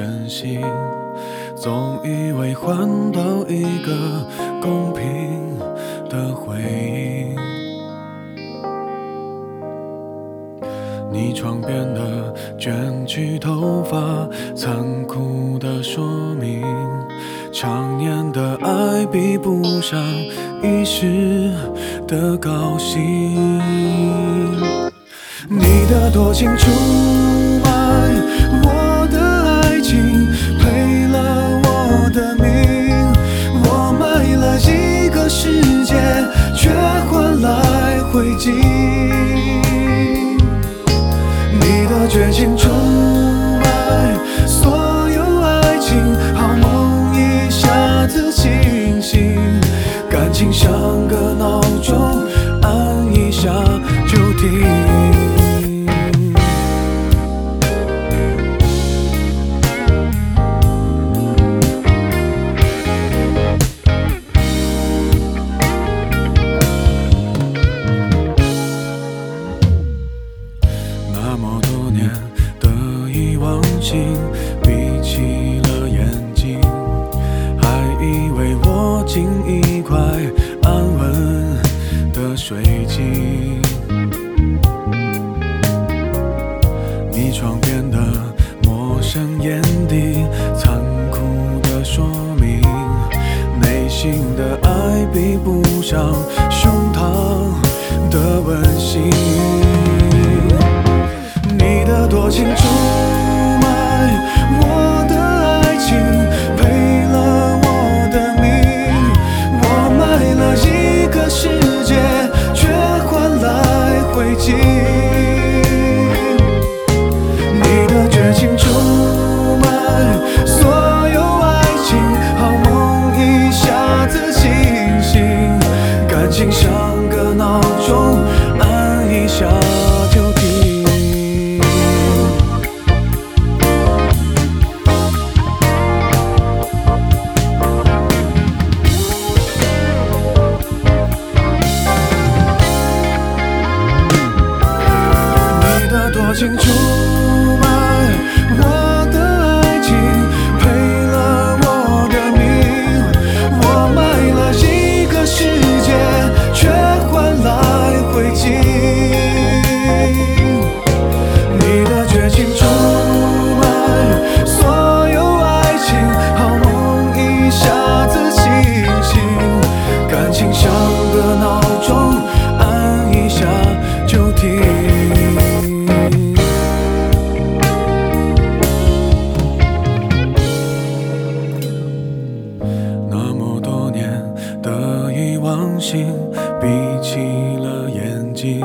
真心总以为换到一个公平的回应。你床边的卷曲头发，残酷的说明，常年的爱比不上一时的高兴。你的多情出卖我来灰烬。你的绝情出卖所有爱情，好梦一下子清醒，感情像个闹钟，按一下就停。比不上胸膛的温馨。清楚。伤心，闭起了眼睛，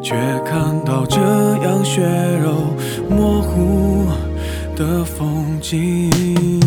却看到这样血肉模糊的风景。